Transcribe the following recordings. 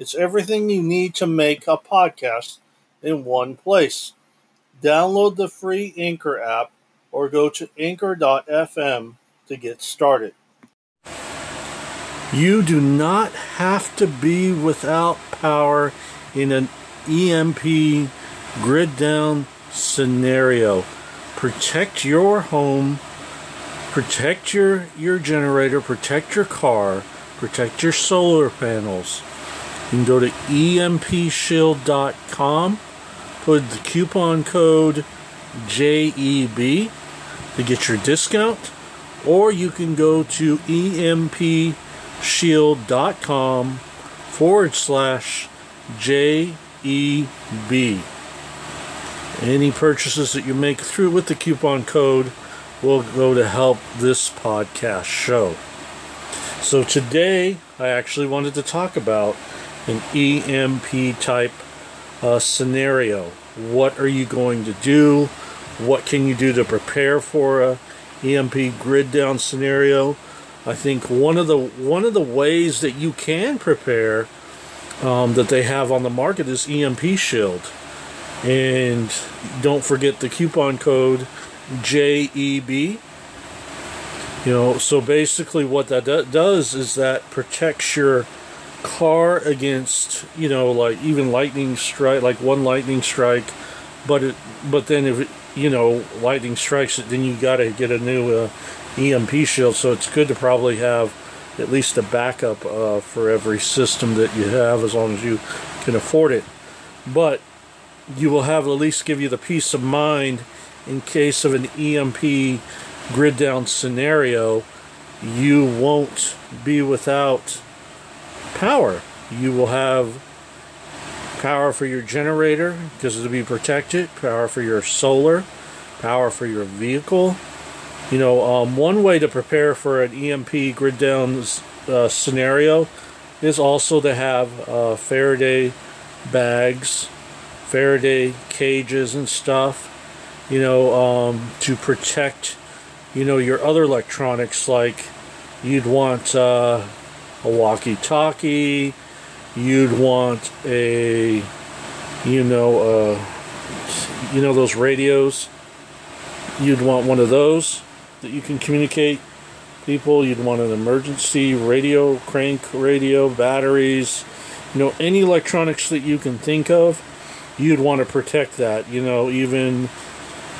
It's everything you need to make a podcast in one place. Download the free Anchor app or go to anchor.fm to get started. You do not have to be without power in an EMP grid down scenario. Protect your home, protect your, your generator, protect your car, protect your solar panels. You can go to empshield.com, put the coupon code JEB to get your discount, or you can go to empshield.com forward slash JEB. Any purchases that you make through with the coupon code will go to help this podcast show. So today I actually wanted to talk about an EMP type uh, scenario. What are you going to do? What can you do to prepare for a EMP grid down scenario? I think one of the one of the ways that you can prepare um, that they have on the market is EMP Shield, and don't forget the coupon code JEB. You know, so basically what that do- does is that protects your car against you know like even lightning strike like one lightning strike but it but then if it, you know lightning strikes it then you got to get a new uh, emp shield so it's good to probably have at least a backup uh, for every system that you have as long as you can afford it. But you will have at least give you the peace of mind in case of an emp grid down scenario. You won't be without power. You will have power for your generator because it'll be protected, power for your solar, power for your vehicle. You know, um, one way to prepare for an EMP grid down uh, scenario is also to have uh, Faraday bags, Faraday cages, and stuff. You know, um, to protect, you know, your other electronics like you'd want. Uh, a walkie-talkie. You'd want a, you know, uh, you know those radios. You'd want one of those that you can communicate people. You'd want an emergency radio, crank radio, batteries. You know, any electronics that you can think of, you'd want to protect that. You know, even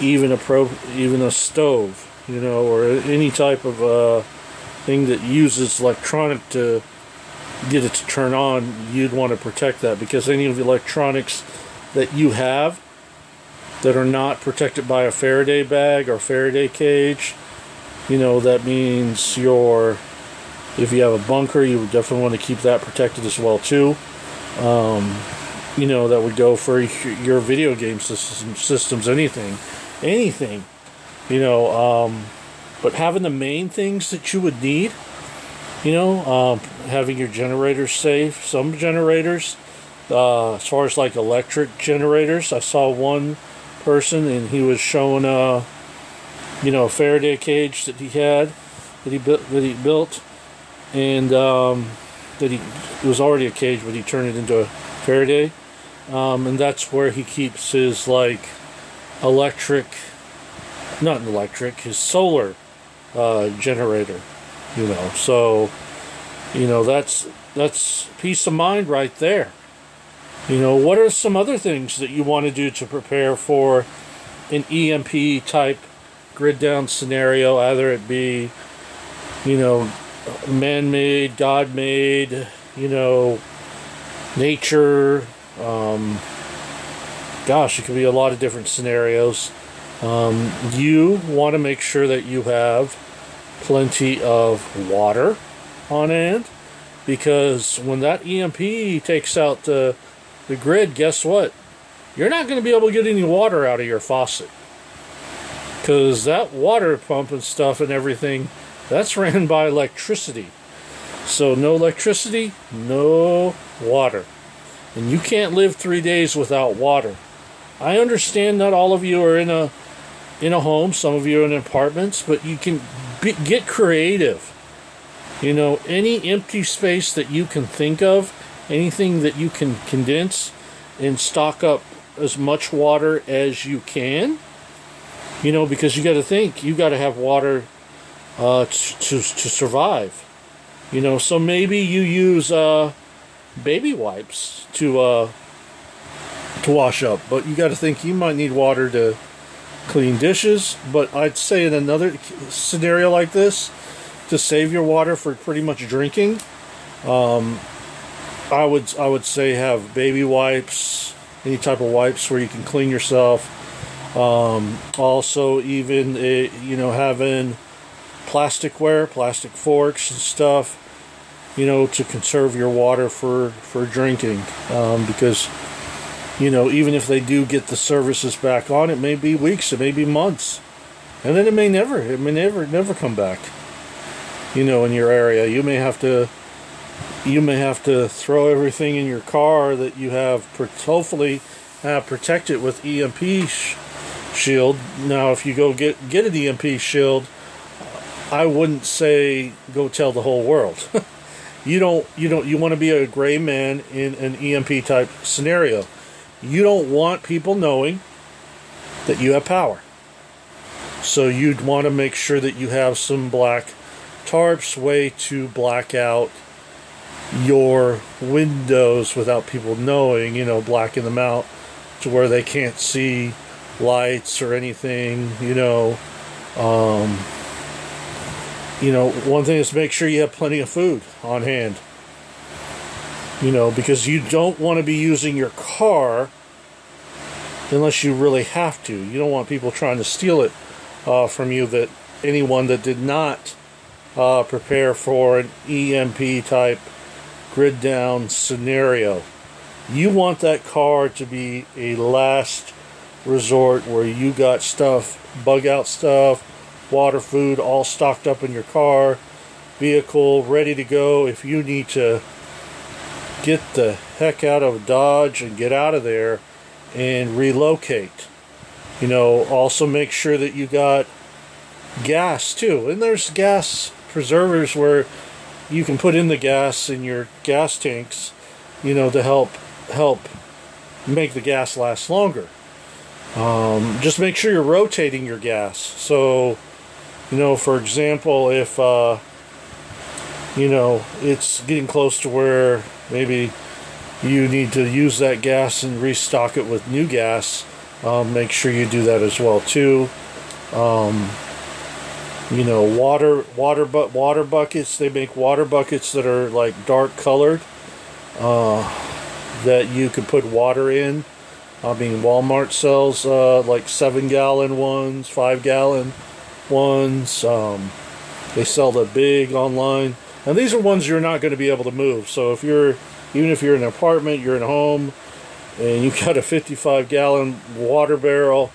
even a pro, even a stove. You know, or any type of uh, thing that uses electronic to get it to turn on, you'd want to protect that because any of the electronics that you have that are not protected by a Faraday bag or Faraday cage, you know, that means your if you have a bunker, you would definitely want to keep that protected as well too. Um, you know, that would go for your video game systems, systems anything, anything. You know, um, but having the main things that you would need, you know, um, having your generators safe. Some generators, uh, as far as like electric generators, I saw one person and he was showing a, you know, a Faraday cage that he had that he built that he built, and um, that he it was already a cage, but he turned it into a Faraday, um, and that's where he keeps his like electric, not electric, his solar uh, generator. You know, so you know that's that's peace of mind right there. You know, what are some other things that you want to do to prepare for an EMP type grid down scenario? Either it be, you know, man made, God made, you know, nature. Um, gosh, it could be a lot of different scenarios. Um, you want to make sure that you have plenty of water on hand. because when that EMP takes out the, the grid, guess what? You're not going to be able to get any water out of your faucet. Because that water pump and stuff and everything, that's ran by electricity. So, no electricity, no water. And you can't live three days without water. I understand not all of you are in a in a home, some of you are in apartments, but you can be, get creative. You know, any empty space that you can think of, anything that you can condense and stock up as much water as you can. You know, because you got to think, you got to have water uh, to, to, to survive. You know, so maybe you use uh, baby wipes to uh, to wash up, but you got to think you might need water to clean dishes. But I'd say in another scenario like this, to save your water for pretty much drinking, um, I would I would say have baby wipes, any type of wipes where you can clean yourself. Um, also, even a, you know having plasticware, plastic forks and stuff, you know, to conserve your water for for drinking, um, because you know even if they do get the services back on, it may be weeks, it may be months, and then it may never, it may never never come back. You know, in your area, you may have to you may have to throw everything in your car that you have hopefully have protected with EMP sh- shield. Now, if you go get get an EMP shield, I wouldn't say go tell the whole world. you don't you don't you want to be a gray man in an EMP type scenario. You don't want people knowing that you have power. So you'd want to make sure that you have some black tarps way to black out your windows without people knowing, you know, blacking them out to where they can't see lights or anything, you know. Um, you know, one thing is to make sure you have plenty of food on hand. You know, because you don't want to be using your car unless you really have to. You don't want people trying to steal it uh, from you. That anyone that did not uh, prepare for an EMP type grid down scenario, you want that car to be a last resort where you got stuff, bug out stuff, water, food, all stocked up in your car, vehicle ready to go if you need to get the heck out of Dodge and get out of there and relocate. You know, also make sure that you got gas too. And there's gas preservers where you can put in the gas in your gas tanks, you know, to help help make the gas last longer. Um, just make sure you're rotating your gas. So you know, for example, if uh, you know it's getting close to where maybe you need to use that gas and restock it with new gas, um, make sure you do that as well too. Um, you know, water water but water buckets. They make water buckets that are like dark colored uh, that you can put water in. I mean, Walmart sells uh, like seven gallon ones, five gallon ones. Um, they sell the big online, and these are ones you're not going to be able to move. So if you're, even if you're in an apartment, you're in a home, and you've got a 55 gallon water barrel,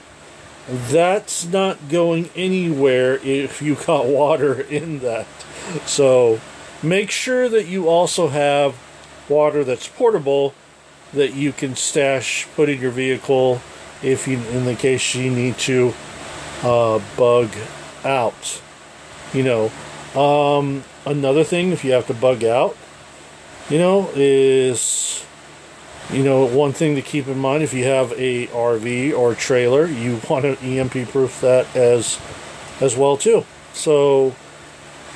that's not going anywhere if you got water in that. So make sure that you also have water that's portable that you can stash, put in your vehicle if you, in the case you need to uh, bug out. You know, um, another thing, if you have to bug out, you know, is you know one thing to keep in mind if you have a RV or trailer, you want to EMP proof that as as well too. So,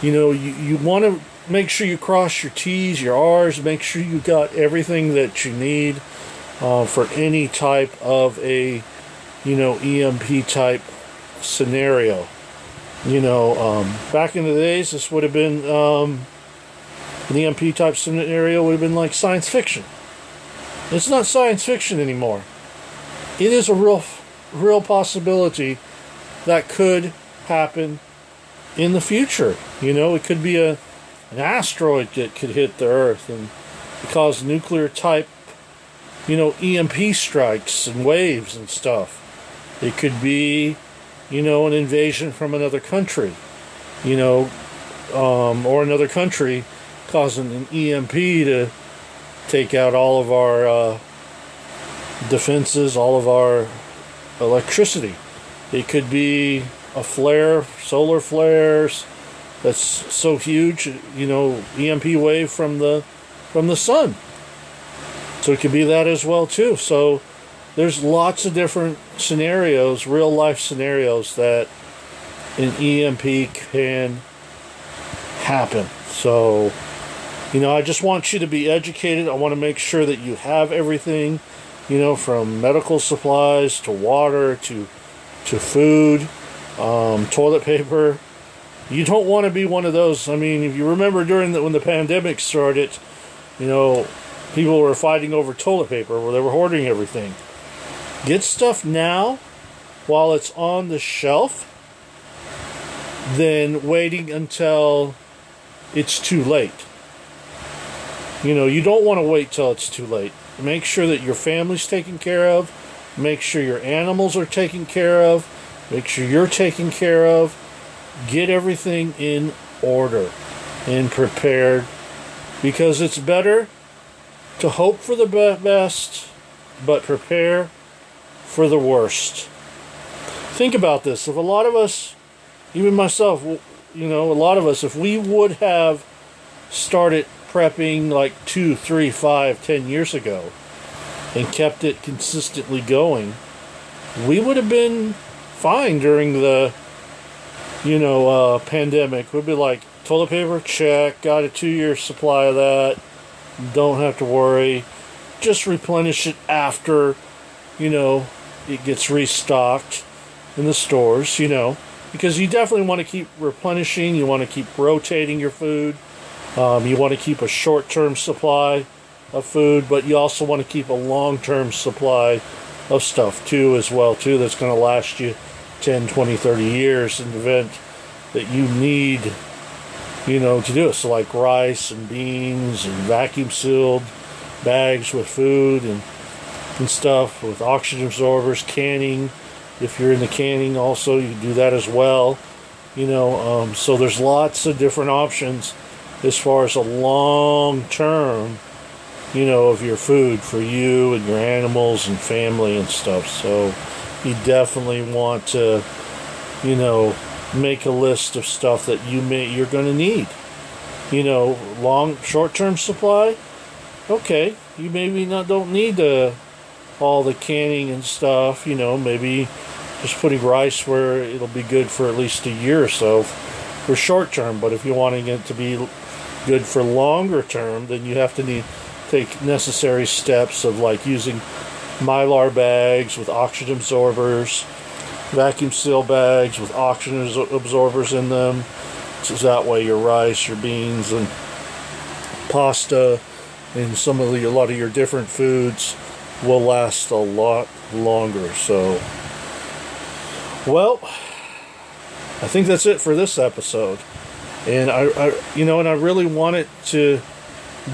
you know, you, you want to make sure you cross your T's, your R's, make sure you got everything that you need uh, for any type of a you know EMP type scenario. You know, um, back in the days, this would have been um, an EMP type scenario would have been like science fiction. It's not science fiction anymore. It is a real, real possibility that could happen in the future. You know, it could be a an asteroid that could hit the Earth and cause nuclear type, you know, EMP strikes and waves and stuff. It could be, you know, an invasion from another country, you know, um, or another country causing an EMP to take out all of our uh, defenses, all of our electricity. It could be a flare, solar flares that's so huge, you know, EMP wave from the from the sun. So it could be that as well too. So there's lots of different scenarios, real life scenarios that an EMP can happen. So, you know, I just want you to be educated. I want to make sure that you have everything, you know, from medical supplies to water to to food, um, toilet paper. You don't want to be one of those. I mean, if you remember during the, when the pandemic started, you know, people were fighting over toilet paper where they were hoarding everything. Get stuff now while it's on the shelf than waiting until it's too late. You know, you don't want to wait till it's too late. Make sure that your family's taken care of. Make sure your animals are taken care of. Make sure you're taken care of. Get everything in order and prepared because it's better to hope for the best but prepare for the worst. Think about this. If a lot of us, even myself, you know, a lot of us, if we would have started prepping like two, three, five, ten years ago and kept it consistently going, we would have been fine during the, you know, uh, pandemic. We'd be like, toilet paper, check, got a two year supply of that, don't have to worry. Just replenish it after, you know, it gets restocked in the stores, you know, because you definitely want to keep replenishing, you want to keep rotating your food, um, you want to keep a short term supply of food, but you also want to keep a long term supply of stuff too, as well, too, that's going to last you 10, 20, 30 years in the event that you need, you know, to do it. So, like rice and beans and vacuum sealed bags with food and and stuff with oxygen absorbers, canning. If you're in the canning, also you do that as well. You know, um, so there's lots of different options as far as a long term, you know, of your food for you and your animals and family and stuff. So you definitely want to, you know, make a list of stuff that you may you're going to need. You know, long short-term supply. Okay, you maybe not don't need to all the canning and stuff, you know, maybe just putting rice where it'll be good for at least a year or so for short term. But if you're wanting it to be good for longer term, then you have to need take necessary steps of like using mylar bags with oxygen absorbers, vacuum seal bags with oxygen absorbers in them. So that way your rice, your beans, and pasta, and some of the a lot of your different foods will last a lot longer. So, well, I think that's it for this episode. And I, I, you know, and I really wanted to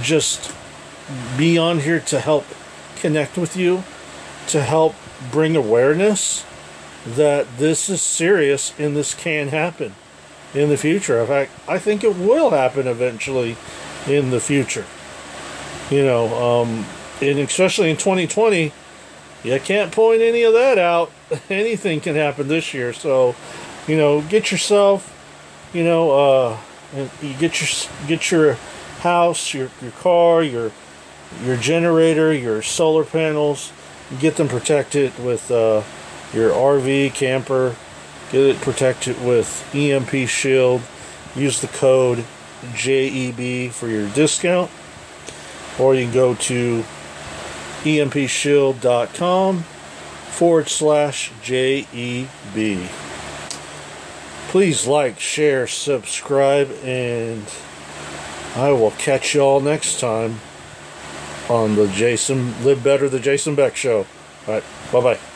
just be on here to help connect with you, to help bring awareness that this is serious and this can happen in the future. In fact, I think it will happen eventually in the future. You know, um, and especially in 2020, you can't point any of that out. Anything can happen this year. So, you know, get yourself, you know, uh, you get your get your house, your your car, your your generator, your solar panels, get them protected with uh, your RV camper. Get it protected with EMP Shield. Use the code JEB for your discount, or you can go to empshield.com forward slash JEB. Please like, share, subscribe, and I will catch you all next time on the Jason Live Better, the Jason Beck Show. All right, bye bye.